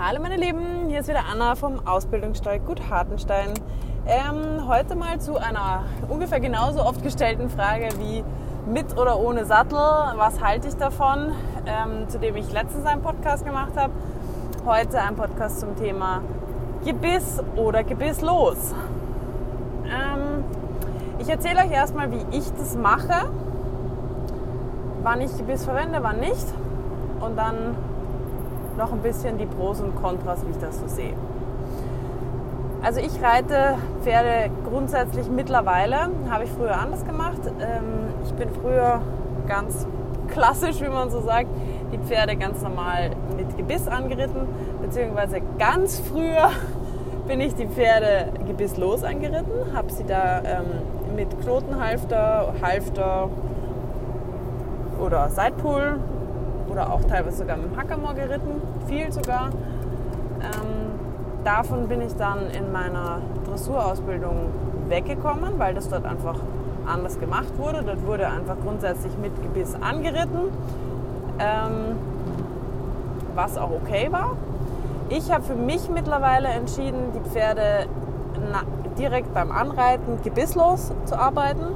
Hallo meine Lieben, hier ist wieder Anna vom Ausbildungsstall Gut Hartenstein. Ähm, heute mal zu einer ungefähr genauso oft gestellten Frage wie mit oder ohne Sattel. Was halte ich davon? Ähm, zu dem ich letztens einen Podcast gemacht habe. Heute ein Podcast zum Thema Gebiss oder gebisslos. Ähm, ich erzähle euch erstmal, wie ich das mache, wann ich Gebiss verwende, wann nicht. Und dann noch ein bisschen die Pros und Kontras, wie ich das so sehe. Also ich reite Pferde grundsätzlich mittlerweile, habe ich früher anders gemacht. Ähm, ich bin früher ganz klassisch, wie man so sagt, die Pferde ganz normal mit Gebiss angeritten, beziehungsweise ganz früher bin ich die Pferde gebisslos angeritten, habe sie da ähm, mit Knotenhalfter, Halfter oder Seitpool oder auch teilweise sogar mit dem Hackermoor geritten, viel sogar. Ähm, davon bin ich dann in meiner Dressurausbildung weggekommen, weil das dort einfach anders gemacht wurde. Dort wurde einfach grundsätzlich mit Gebiss angeritten, ähm, was auch okay war. Ich habe für mich mittlerweile entschieden, die Pferde direkt beim Anreiten gebisslos zu arbeiten.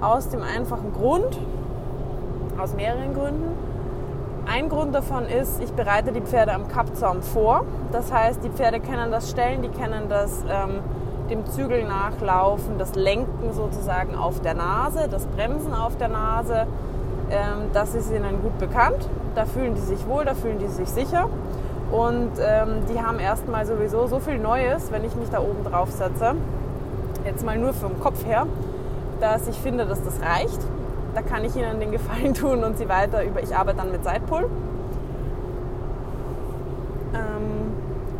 Aus dem einfachen Grund, aus mehreren Gründen. Ein Grund davon ist, ich bereite die Pferde am Kappzaum vor. Das heißt, die Pferde kennen das Stellen, die kennen das ähm, dem Zügel nachlaufen, das Lenken sozusagen auf der Nase, das Bremsen auf der Nase. Ähm, das ist ihnen gut bekannt. Da fühlen die sich wohl, da fühlen die sich sicher. Und ähm, die haben erstmal sowieso so viel Neues, wenn ich mich da oben drauf setze. Jetzt mal nur vom Kopf her, dass ich finde, dass das reicht da kann ich ihnen den Gefallen tun und sie weiter über. Ich arbeite dann mit Seitpull, ähm,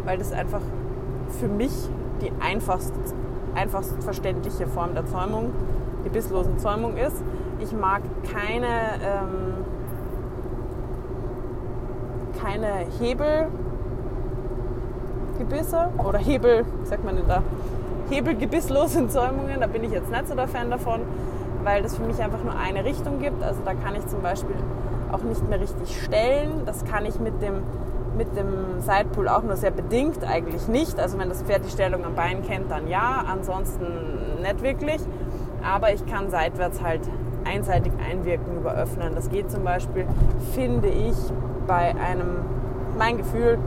weil das einfach für mich die einfachst, einfachst verständliche Form der Zäumung, die bisslosen Zäumung ist. Ich mag keine, ähm, keine Hebelgebisse oder Hebel, sagt man denn da? Hebelgebisslosen Zäumungen, da bin ich jetzt nicht so der Fan davon weil das für mich einfach nur eine Richtung gibt. Also da kann ich zum Beispiel auch nicht mehr richtig stellen. Das kann ich mit dem, mit dem Sidepool auch nur sehr bedingt, eigentlich nicht. Also wenn das Pferd die Stellung am Bein kennt, dann ja, ansonsten nicht wirklich. Aber ich kann seitwärts halt einseitig einwirken über Öffnen. Das geht zum Beispiel, finde ich, bei einem, mein Gefühl,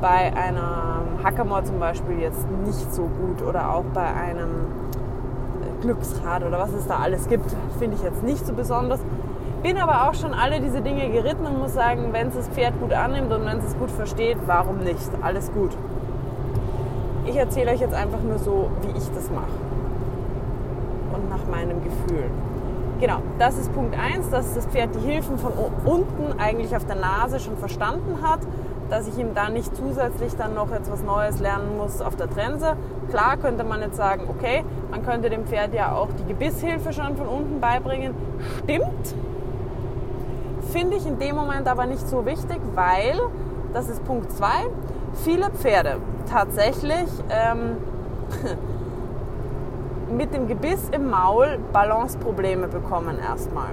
bei einem Hackermoor zum Beispiel jetzt nicht so gut oder auch bei einem Glücksrad oder was es da alles gibt, finde ich jetzt nicht so besonders. Bin aber auch schon alle diese Dinge geritten und muss sagen, wenn es das Pferd gut annimmt und wenn es es gut versteht, warum nicht? Alles gut. Ich erzähle euch jetzt einfach nur so, wie ich das mache. Und nach meinem Gefühl. Genau, das ist Punkt 1, dass das Pferd die Hilfen von unten eigentlich auf der Nase schon verstanden hat dass ich ihm da nicht zusätzlich dann noch etwas Neues lernen muss auf der Trense. Klar könnte man jetzt sagen, okay, man könnte dem Pferd ja auch die Gebisshilfe schon von unten beibringen. Stimmt. Finde ich in dem Moment aber nicht so wichtig, weil, das ist Punkt 2, viele Pferde tatsächlich ähm, mit dem Gebiss im Maul Balanceprobleme bekommen erstmal.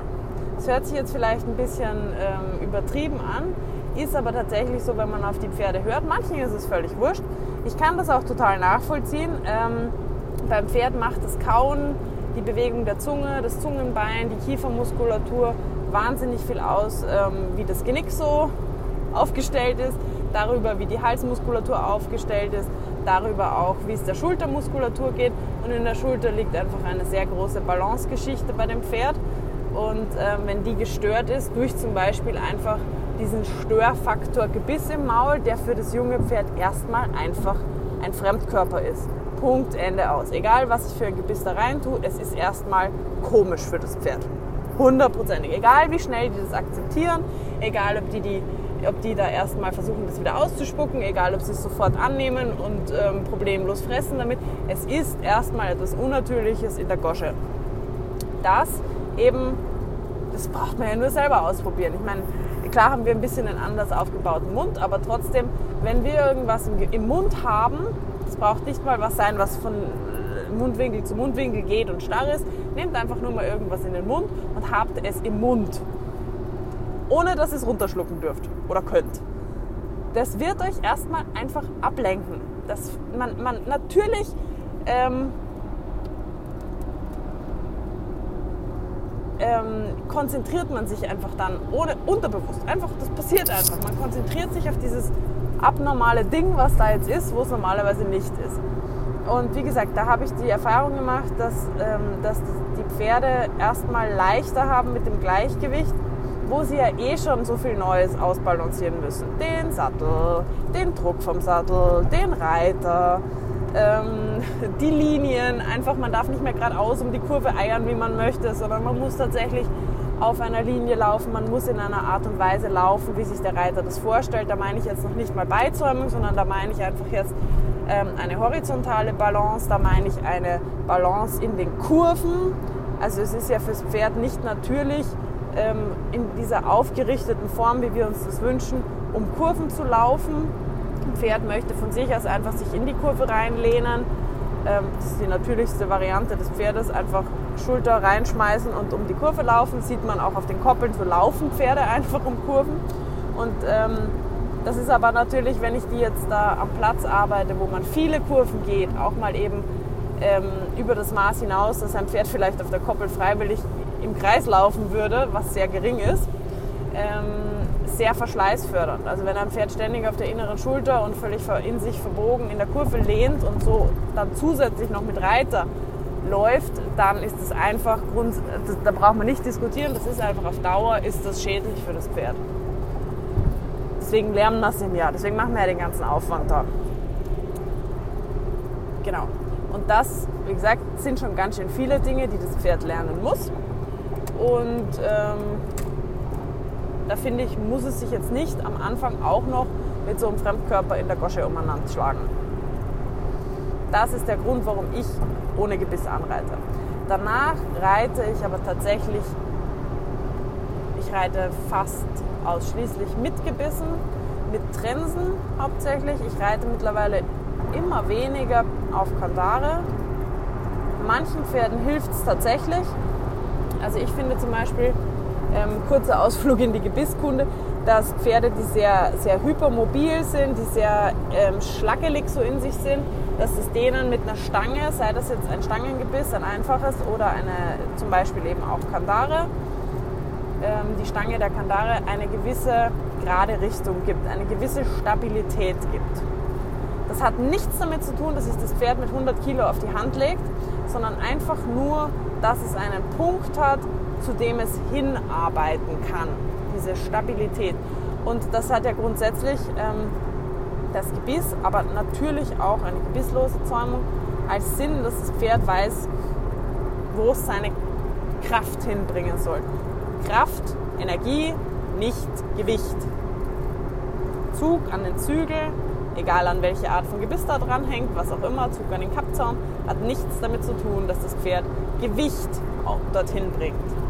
Das hört sich jetzt vielleicht ein bisschen ähm, übertrieben an, ist aber tatsächlich so, wenn man auf die Pferde hört. Manchen ist es völlig wurscht. Ich kann das auch total nachvollziehen. Ähm, beim Pferd macht das Kauen, die Bewegung der Zunge, das Zungenbein, die Kiefermuskulatur wahnsinnig viel aus, ähm, wie das Genick so aufgestellt ist, darüber, wie die Halsmuskulatur aufgestellt ist, darüber auch, wie es der Schultermuskulatur geht. Und in der Schulter liegt einfach eine sehr große Balancegeschichte bei dem Pferd. Und ähm, wenn die gestört ist, durch zum Beispiel einfach diesen Störfaktor Gebiss im Maul, der für das junge Pferd erstmal einfach ein Fremdkörper ist. Punkt, Ende aus. Egal, was ich für ein Gebiss da rein tue, es ist erstmal komisch für das Pferd. Hundertprozentig. Egal, wie schnell die das akzeptieren, egal, ob die, die, ob die da erstmal versuchen, das wieder auszuspucken, egal, ob sie es sofort annehmen und ähm, problemlos fressen damit. Es ist erstmal etwas Unnatürliches in der Gosche. Das eben, das braucht man ja nur selber ausprobieren. Ich meine, Klar haben wir ein bisschen einen anders aufgebauten Mund, aber trotzdem, wenn wir irgendwas im, Mund haben, das braucht nicht mal was sein, was von Mundwinkel zu Mundwinkel geht und starr ist. Nehmt einfach nur mal irgendwas in den Mund und habt es im Mund. Ohne dass ihr es runterschlucken dürft oder könnt. das wird euch erstmal einfach ablenken. Das, man, man, natürlich ähm, ähm, konzentriert man sich einfach dann ohne unterbewusst. Einfach, das passiert einfach. Man konzentriert sich auf dieses abnormale Ding, was da jetzt ist, wo es normalerweise nicht ist. Und wie gesagt, da habe ich die Erfahrung gemacht, dass, ähm, dass die Pferde erstmal leichter haben mit dem Gleichgewicht, wo sie ja eh schon so viel Neues ausbalancieren müssen. Den Sattel, den Druck vom Sattel, den Reiter, ähm, die Linien. Einfach, man darf nicht mehr geradeaus um die Kurve eiern, wie man möchte, sondern man muss tatsächlich auf einer Linie laufen, man muss in einer Art und Weise laufen, wie sich der Reiter das vorstellt. Da meine ich jetzt noch nicht mal Beizäumung, sondern da meine ich einfach jetzt ähm, eine horizontale Balance, da meine ich eine Balance in den Kurven. Also es ist ja fürs Pferd nicht natürlich, ähm, in dieser aufgerichteten Form, wie wir uns das wünschen, um Kurven zu laufen. Ein Pferd möchte von sich aus einfach sich in die Kurve reinlehnen. Ähm, das ist die natürlichste Variante des Pferdes, einfach Schulter reinschmeißen und um die Kurve laufen. Sieht man auch auf den Koppeln, so laufen Pferde einfach um Kurven. Und ähm, das ist aber natürlich, wenn ich die jetzt da am Platz arbeite, wo man viele Kurven geht, auch mal eben ähm, über das Maß hinaus, dass ein Pferd vielleicht auf der Koppel freiwillig im Kreis laufen würde, was sehr gering ist, ähm, sehr verschleißfördernd. Also wenn ein Pferd ständig auf der inneren Schulter und völlig in sich verbogen in der Kurve lehnt und so dann zusätzlich noch mit Reiter läuft, dann ist es einfach, Grund, das, da braucht man nicht diskutieren, das ist einfach auf Dauer, ist das schädlich für das Pferd. Deswegen lernen wir es im Jahr, deswegen machen wir ja den ganzen Aufwand da. Genau. Und das, wie gesagt, sind schon ganz schön viele Dinge, die das Pferd lernen muss. Und ähm, da finde ich, muss es sich jetzt nicht am Anfang auch noch mit so einem Fremdkörper in der Gosche umeinander schlagen. Das ist der Grund, warum ich ohne Gebiss anreite. Danach reite ich aber tatsächlich, ich reite fast ausschließlich mit Gebissen, mit Trensen hauptsächlich. Ich reite mittlerweile immer weniger auf Kandare. Manchen Pferden hilft es tatsächlich. Also ich finde zum Beispiel, ähm, kurzer Ausflug in die Gebisskunde, dass Pferde, die sehr, sehr hypermobil sind, die sehr ähm, schlackelig so in sich sind, dass es denen mit einer Stange, sei das jetzt ein Stangengebiss, ein einfaches oder eine zum Beispiel eben auch Kandare, ähm, die Stange der Kandare eine gewisse gerade Richtung gibt, eine gewisse Stabilität gibt. Das hat nichts damit zu tun, dass sich das Pferd mit 100 Kilo auf die Hand legt, sondern einfach nur, dass es einen Punkt hat, zu dem es hinarbeiten kann, diese Stabilität. Und das hat ja grundsätzlich ähm, das Gebiss, aber natürlich auch eine gebisslose Zäumung als Sinn, dass das Pferd weiß, wo es seine Kraft hinbringen soll. Kraft, Energie, nicht Gewicht. Zug an den Zügel, egal an welche Art von Gebiss da dran hängt, was auch immer, Zug an den Kappzaum, hat nichts damit zu tun, dass das Pferd Gewicht auch dorthin bringt.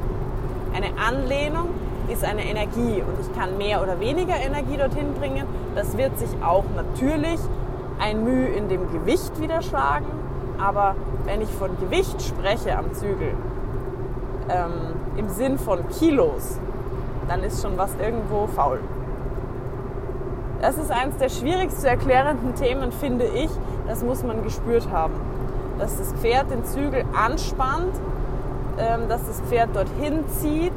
Eine Anlehnung ist eine Energie und ich kann mehr oder weniger Energie dorthin bringen. Das wird sich auch natürlich ein Mühe in dem Gewicht widerschlagen, aber wenn ich von Gewicht spreche am Zügel, ähm, im Sinn von Kilos, dann ist schon was irgendwo faul. Das ist eines der schwierigst zu erklärenden Themen, finde ich. Das muss man gespürt haben. Dass das Pferd den Zügel anspannt, ähm, dass das Pferd dorthin zieht,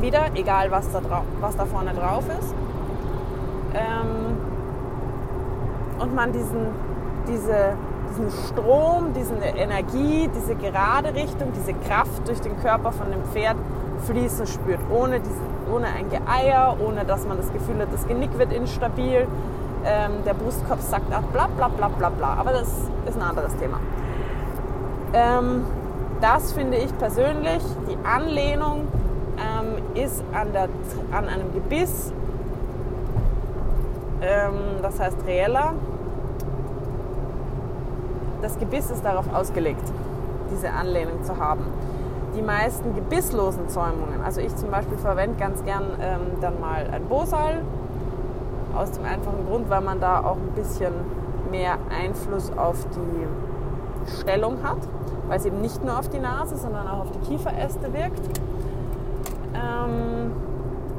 wieder, egal was da, was da vorne drauf ist. Ähm, und man diesen, diese, diesen Strom, diese Energie, diese gerade Richtung, diese Kraft durch den Körper von dem Pferd fließen spürt, ohne, diese, ohne ein Geeier, ohne dass man das Gefühl hat, das Genick wird instabil, ähm, der Brustkorb sagt ab, bla bla bla bla bla. Aber das ist ein anderes Thema. Ähm, das finde ich persönlich, die Anlehnung ähm, ist an, der, an einem Gebiss, ähm, das heißt reeller. Das Gebiss ist darauf ausgelegt, diese Anlehnung zu haben die meisten gebisslosen Zäumungen. Also ich zum Beispiel verwende ganz gern ähm, dann mal ein Bosal. Aus dem einfachen Grund, weil man da auch ein bisschen mehr Einfluss auf die Stellung hat, weil es eben nicht nur auf die Nase, sondern auch auf die Kieferäste wirkt. Ähm,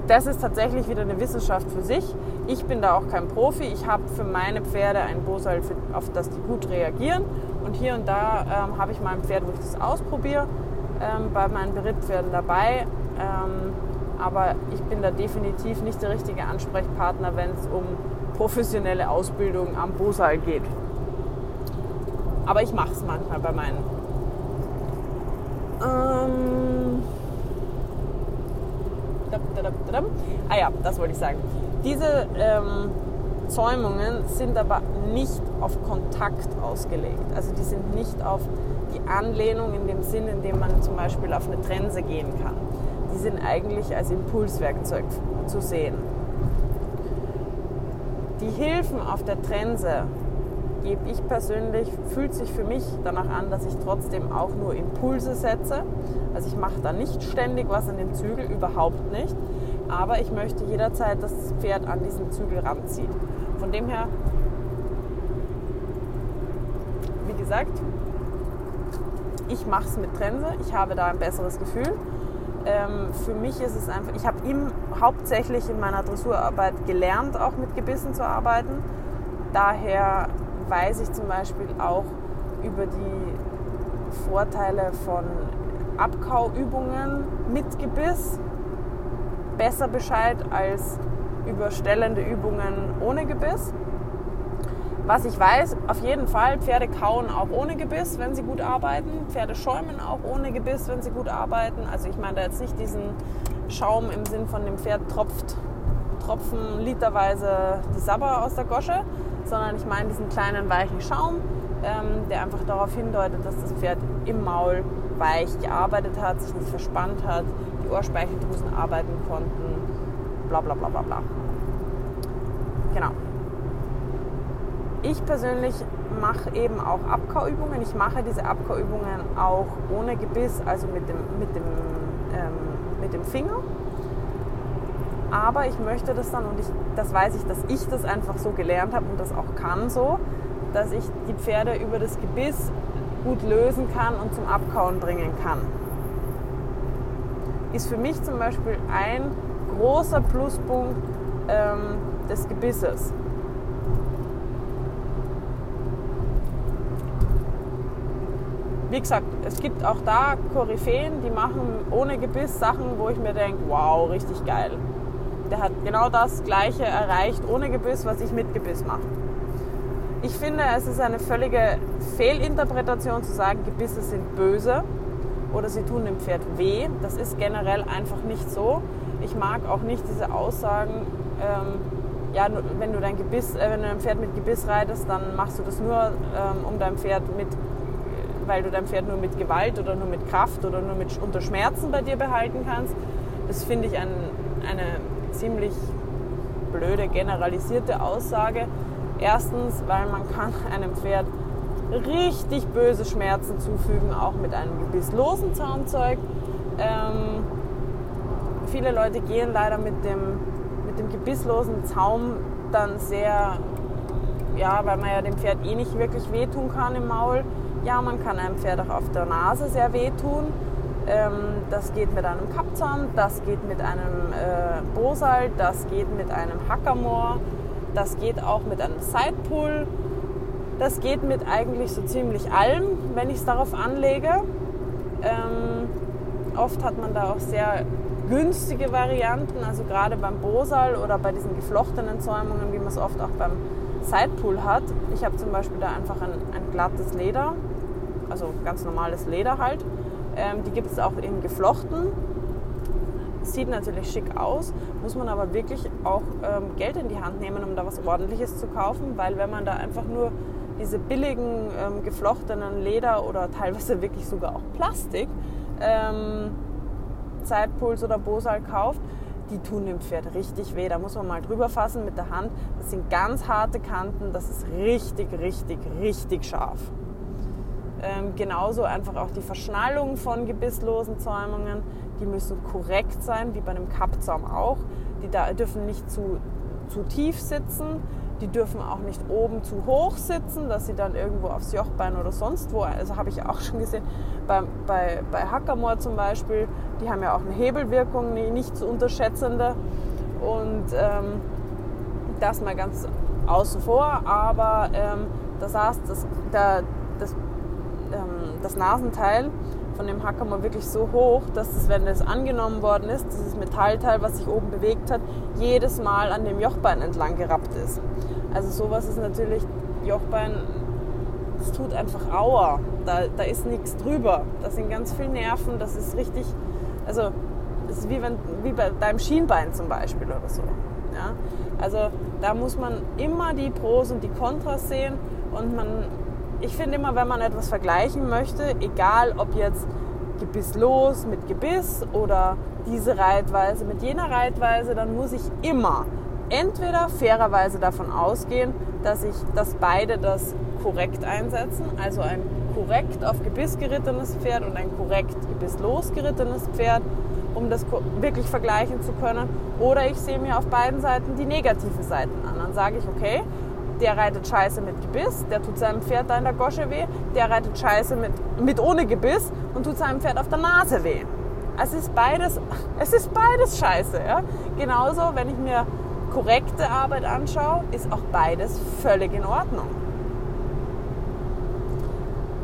das ist tatsächlich wieder eine Wissenschaft für sich. Ich bin da auch kein Profi. Ich habe für meine Pferde ein Bosal, auf das die gut reagieren. Und hier und da ähm, habe ich mal ein Pferd, wo ich das ausprobiere, ähm, bei meinen Berittpferden dabei. Ähm, aber ich bin da definitiv nicht der richtige Ansprechpartner, wenn es um professionelle Ausbildung am Bosal geht. Aber ich mache es manchmal bei meinen. Ähm, ah ja, das wollte ich sagen. Diese ähm, Zäumungen sind aber nicht auf Kontakt ausgelegt. Also die sind nicht auf die Anlehnung in dem Sinn, in dem man zum Beispiel auf eine Trense gehen kann. Die sind eigentlich als Impulswerkzeug zu sehen. Die Hilfen auf der Trense gebe ich persönlich, fühlt sich für mich danach an, dass ich trotzdem auch nur Impulse setze. Also ich mache da nicht ständig was an dem Zügel, überhaupt nicht. Aber ich möchte jederzeit das Pferd an diesen Zügel ranziehen. Von dem her, wie gesagt, ich mache es mit Trense. Ich habe da ein besseres Gefühl. Ähm, für mich ist es einfach, ich habe hauptsächlich in meiner Dressurarbeit gelernt, auch mit Gebissen zu arbeiten. Daher weiß ich zum Beispiel auch über die Vorteile von Abkauübungen mit Gebiss besser Bescheid als über stellende Übungen ohne Gebiss. Was ich weiß, auf jeden Fall, Pferde kauen auch ohne Gebiss, wenn sie gut arbeiten. Pferde schäumen auch ohne Gebiss, wenn sie gut arbeiten. Also ich meine da jetzt nicht diesen Schaum im Sinn von dem Pferd tropft, tropfen literweise die Sabber aus der Gosche, sondern ich meine diesen kleinen weichen Schaum, ähm, der einfach darauf hindeutet, dass das Pferd im Maul weich gearbeitet hat, sich nicht verspannt hat, die Ohrspeicheldrüsen arbeiten konnten, bla bla bla bla bla. Genau. Ich persönlich mache eben auch Abkauübungen. Ich mache diese Abkauübungen auch ohne Gebiss, also mit dem, mit dem, ähm, mit dem Finger. Aber ich möchte das dann, und ich, das weiß ich, dass ich das einfach so gelernt habe und das auch kann so, dass ich die Pferde über das Gebiss gut lösen kann und zum Abkauen bringen kann. Ist für mich zum Beispiel ein großer Pluspunkt ähm, des Gebisses. Wie gesagt, es gibt auch da Koryphäen, die machen ohne Gebiss Sachen, wo ich mir denke, wow, richtig geil. Der hat genau das Gleiche erreicht ohne Gebiss, was ich mit Gebiss mache. Ich finde, es ist eine völlige Fehlinterpretation zu sagen, Gebisse sind böse oder sie tun dem Pferd weh. Das ist generell einfach nicht so. Ich mag auch nicht diese Aussagen, ähm, ja, wenn du dein Gebiss, äh, wenn du ein Pferd mit Gebiss reitest, dann machst du das nur, ähm, um dein Pferd mit, weil du dein Pferd nur mit Gewalt oder nur mit Kraft oder nur mit unter Schmerzen bei dir behalten kannst. Das finde ich ein, eine ziemlich blöde generalisierte Aussage. Erstens, weil man kann einem Pferd richtig böse Schmerzen zufügen, auch mit einem gebisslosen Zaumzeug. Ähm, viele Leute gehen leider mit dem, mit dem gebisslosen Zaum dann sehr, ja, weil man ja dem Pferd eh nicht wirklich wehtun kann im Maul. Ja, man kann einem Pferd auch auf der Nase sehr wehtun. Ähm, das geht mit einem Kappzaum, das geht mit einem äh, Bosal, das geht mit einem Hackermoor, das geht auch mit einem Sidepull. Das geht mit eigentlich so ziemlich allem, wenn ich es darauf anlege. Ähm, oft hat man da auch sehr günstige Varianten, also gerade beim Bosal oder bei diesen geflochtenen Zäumungen, wie man es oft auch beim Sidepool hat. Ich habe zum Beispiel da einfach ein, ein, glattes Leder, also ganz normales Leder halt. Ähm, die gibt es auch in geflochten. Sieht natürlich schick aus, muss man aber wirklich auch ähm, Geld in die Hand nehmen, um da was Ordentliches zu kaufen, weil wenn man da einfach nur diese billigen ähm, geflochtenen Leder oder teilweise wirklich sogar auch Plastik ähm, Zeitpuls oder Bosal kauft, die tun dem Pferd richtig weh. Da muss man mal drüber fassen mit der Hand. Das sind ganz harte Kanten, das ist richtig, richtig, richtig scharf. Ähm, genauso einfach auch die Verschnallung von gebisslosen Zäumungen, die müssen korrekt sein, wie bei einem Kappzaum auch. Die da dürfen nicht zu, zu tief sitzen, die dürfen auch nicht oben zu hoch sitzen, dass sie dann irgendwo aufs Jochbein oder sonst wo, also habe ich auch schon gesehen, bei, bei, bei Hackermoor zum Beispiel, die haben ja auch eine Hebelwirkung, eine nicht zu unterschätzende. Und ähm, das mal ganz außen vor, aber ähm, da saß das, der, das, das Nasenteil von dem Hackamore wirklich so hoch, dass es, wenn es angenommen worden ist, dieses Metallteil, was sich oben bewegt hat, jedes Mal an dem Jochbein entlang gerappt ist. Also sowas ist natürlich, Jochbein, es tut einfach Aua. Da, da ist nichts drüber. Da sind ganz viele Nerven. Das ist richtig, also das ist wie, wenn, wie bei deinem Schienbein zum Beispiel oder so. Ja? Also da muss man immer die Pros und die Kontras sehen und man, ich finde immer, wenn man etwas vergleichen möchte, egal ob jetzt gebisslos mit Gebiss oder diese Reitweise mit jener Reitweise, dann muss ich immer entweder fairerweise davon ausgehen, dass ich, dass beide das korrekt einsetzen, also ein korrekt auf Gebiss gerittenes Pferd und ein korrekt gebisslos gerittenes Pferd, um das wirklich vergleichen zu können. Oder ich sehe mir auf beiden Seiten die negativen Seiten an. Dann sage ich, okay, der reitet scheiße mit Gebiss, der tut seinem Pferd da in der Gosche weh, der reitet scheiße mit, mit ohne Gebiss und tut seinem Pferd auf der Nase weh. Es ist beides, es ist beides scheiße. Ja? Genauso, wenn ich mir korrekte Arbeit anschaue, ist auch beides völlig in Ordnung.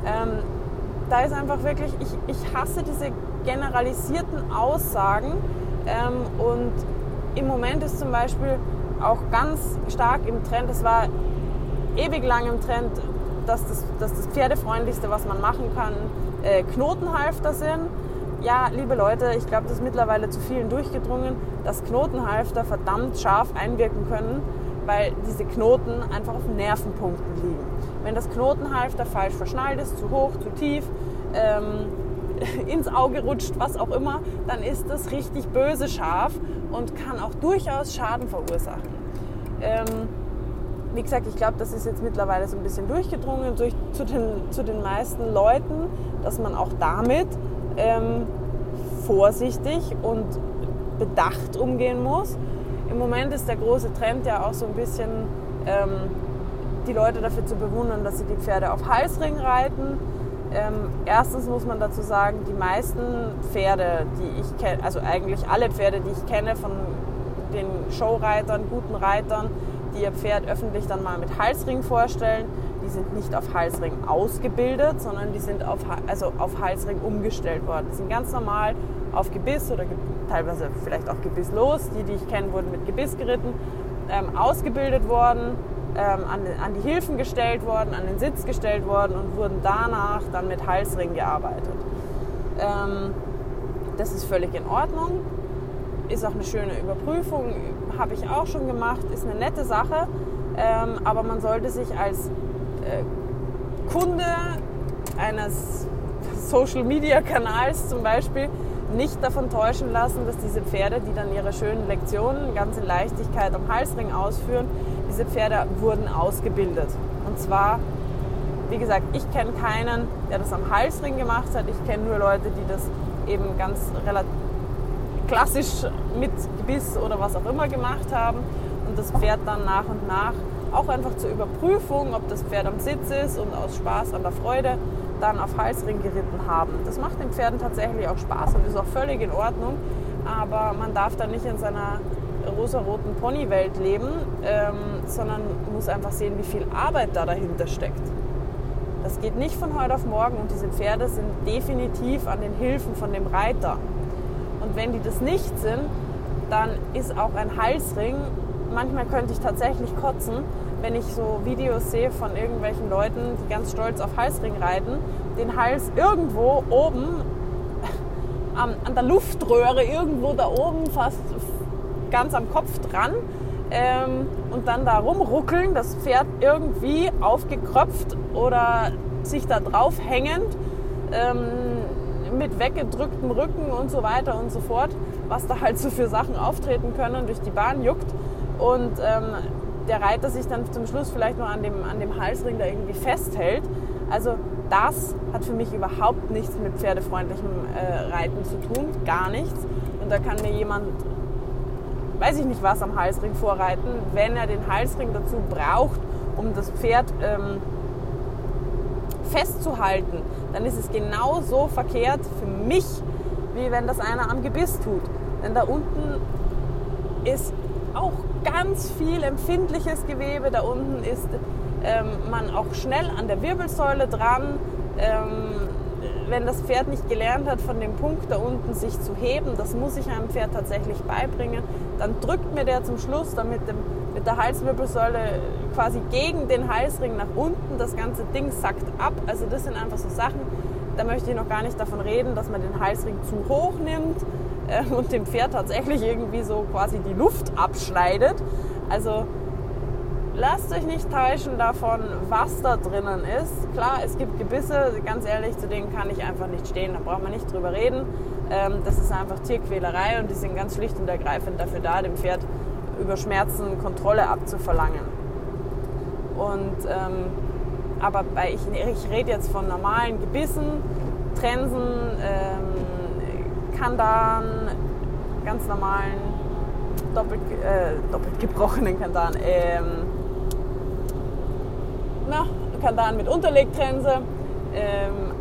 Ähm, da ist einfach wirklich, ich, ich hasse diese generalisierten Aussagen ähm, und im Moment ist zum Beispiel auch ganz stark im Trend, es war ewig lang im Trend, dass das, dass das Pferdefreundlichste, was man machen kann, äh, Knotenhalfter sind. Ja, liebe Leute, ich glaube, das ist mittlerweile zu vielen durchgedrungen, dass Knotenhalfter verdammt scharf einwirken können, weil diese Knoten einfach auf Nervenpunkten liegen. Wenn das Knotenhalfter falsch verschnallt ist, zu hoch, zu tief, ähm, ins Auge rutscht, was auch immer, dann ist das richtig böse scharf und kann auch durchaus Schaden verursachen. Ähm, wie gesagt, ich glaube, das ist jetzt mittlerweile so ein bisschen durchgedrungen durch, zu, den, zu den meisten Leuten, dass man auch damit ähm, vorsichtig und bedacht umgehen muss. Im Moment ist der große Trend ja auch so ein bisschen, ähm, die Leute dafür zu bewundern, dass sie die Pferde auf Halsring reiten. Ähm, erstens muss man dazu sagen, die meisten Pferde, die ich kenne, also eigentlich alle Pferde, die ich kenne von den Showreitern, guten Reitern, die ihr Pferd öffentlich dann mal mit Halsring vorstellen, die sind nicht auf Halsring ausgebildet, sondern die sind auf, also auf Halsring umgestellt worden. Die sind ganz normal auf Gebiss oder teilweise vielleicht auch gebisslos. Die, die ich kenne, wurden mit Gebiss geritten, ähm, ausgebildet worden, ähm, an, an, die Hilfen gestellt worden, an den Sitz gestellt worden und wurden danach dann mit Halsring gearbeitet. Ähm, das ist völlig in Ordnung, ist auch eine schöne Überprüfung, habe ich auch schon gemacht, ist eine nette Sache, ähm, aber man sollte sich als äh, Kunde eines Social-Media-Kanals zum Beispiel nicht davon täuschen lassen, dass diese Pferde, die dann ihre schönen Lektionen ganz in Leichtigkeit am Halsring ausführen, diese Pferde wurden ausgebildet. Und zwar, wie gesagt, ich kenne keinen, der das am Halsring gemacht hat. Ich kenne nur Leute, die das eben ganz klassisch mit Gebiss oder was auch immer gemacht haben und das Pferd dann nach und nach auch einfach zur Überprüfung, ob das Pferd am Sitz ist und aus Spaß an der Freude dann auf Halsring geritten haben. Das macht den Pferden tatsächlich auch Spaß und ist auch völlig in Ordnung, aber man darf da nicht in seiner rosaroten Ponywelt leben, ähm, sondern muss einfach sehen, wie viel Arbeit da dahinter steckt. Das geht nicht von heute auf morgen und diese Pferde sind definitiv an den Hilfen von dem Reiter. Und wenn die das nicht sind, dann ist auch ein Halsring, manchmal könnte ich tatsächlich kotzen, wenn ich so Videos sehe von irgendwelchen Leuten, die ganz stolz auf Halsring reiten, den Hals irgendwo oben an, der Luftröhre, irgendwo da oben fast ganz am Kopf dran ähm, und dann da rumruckeln, das Pferd irgendwie aufgekröpft oder sich da drauf hängend ähm, mit weggedrücktem Rücken und so weiter und so fort, was da halt so für Sachen auftreten können, durch die Bahn juckt und ähm, der Reiter sich dann zum Schluss vielleicht noch an dem, an dem Halsring da irgendwie festhält. Also das hat für mich überhaupt nichts mit pferdefreundlichem äh, Reiten zu tun, gar nichts. Und da kann mir jemand weiß ich nicht was am Halsring vorreiten, wenn er den Halsring dazu braucht, um das Pferd ähm, festzuhalten, dann ist es genauso verkehrt für mich, wie wenn das einer am Gebiss tut. Denn da unten ist auch ganz viel empfindliches Gewebe. Da unten ist ähm, man auch schnell an der Wirbelsäule dran. Ähm, wenn das Pferd nicht gelernt hat, von dem Punkt da unten sich zu heben, das muss ich einem Pferd tatsächlich beibringen, dann drückt mir der zum Schluss dann mit, dem, mit der Halswirbelsäule quasi gegen den Halsring nach unten. Das ganze Ding sackt ab. Also das sind einfach so Sachen, da möchte ich noch gar nicht davon reden, dass man den Halsring zu hoch nimmt äh, und dem Pferd tatsächlich irgendwie so quasi die Luft abschneidet. Also lasst euch nicht täuschen davon, was da drinnen ist. Klar, es gibt Gebisse, ganz ehrlich, zu denen kann ich einfach nicht stehen, da braucht man nicht drüber reden. Ähm, das ist einfach Tierquälerei und die sind ganz schlicht und ergreifend dafür da, dem Pferd über Schmerzen Kontrolle abzuverlangen. Und, ähm, aber bei, ich, ich rede jetzt von normalen Gebissen, Trensen, ähm, Kandan, ganz normalen doppelt, äh, doppelt gebrochenen Kandan. Ähm, na, Kandan mit Unterlegtrense, ähm,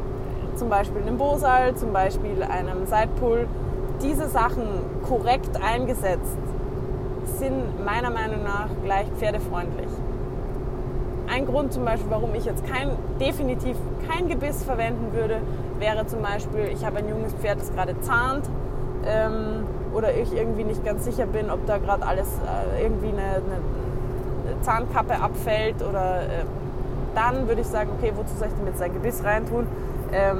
zum Beispiel einem Bosal, zum Beispiel einem Sidepull. Diese Sachen korrekt eingesetzt sind meiner Meinung nach gleich pferdefreundlich. Ein Grund zum Beispiel, warum ich jetzt kein, definitiv kein Gebiss verwenden würde, wäre zum Beispiel, ich habe ein junges Pferd, das gerade zahnt ähm, oder ich irgendwie nicht ganz sicher bin, ob da gerade alles äh, irgendwie eine, eine, Zahnkappe abfällt oder äh, dann würde ich sagen, okay, wozu soll ich denn jetzt sein Gebiss reintun? Ähm,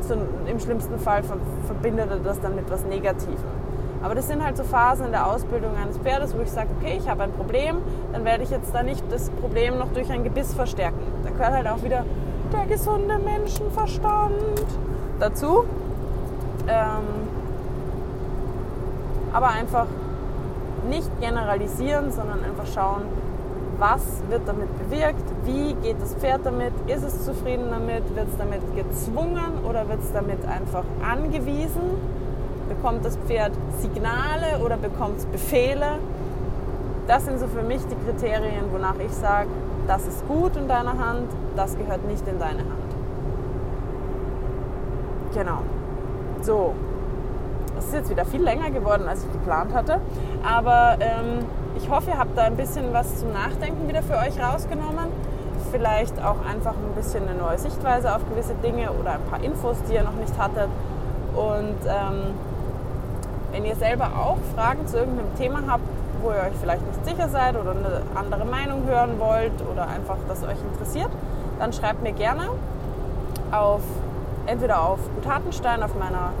so, Im schlimmsten Fall verbindet er das dann mit etwas Negativem. Aber das sind halt so Phasen in der Ausbildung eines Pferdes, wo ich sage, okay, ich habe ein Problem, dann werde ich jetzt da nicht das Problem noch durch ein Gebiss verstärken. Da gehört halt auch wieder der gesunde Menschenverstand dazu. Ähm, aber einfach nicht generalisieren, sondern einfach schauen, was wird damit bewirkt, wie geht das Pferd damit, ist es zufrieden damit, wird es damit gezwungen oder wird es damit einfach angewiesen, bekommt das Pferd Signale oder bekommt es Befehle. Das sind so für mich die Kriterien, wonach ich sage, das ist gut in deiner Hand, das gehört nicht in deine Hand. Genau. So, das ist jetzt wieder viel länger geworden, als ich geplant hatte. Aber ähm, ich hoffe, ihr habt da ein bisschen was zum Nachdenken wieder für euch rausgenommen. Vielleicht auch einfach ein bisschen eine neue Sichtweise auf gewisse Dinge oder ein paar Infos, die ihr noch nicht hattet. Und ähm, wenn ihr selber auch Fragen zu irgendeinem Thema habt, wo ihr euch vielleicht nicht sicher seid oder eine andere Meinung hören wollt oder einfach das euch interessiert, dann schreibt mir gerne auf entweder auf Gutatenstein auf meiner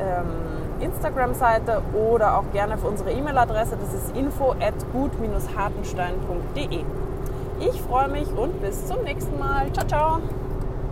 ähm, Instagram-Seite oder auch gerne auf unsere E-Mail-Adresse. Das ist info at gut-hartenstein.de. Ich freue mich und bis zum nächsten Mal. Ciao, ciao!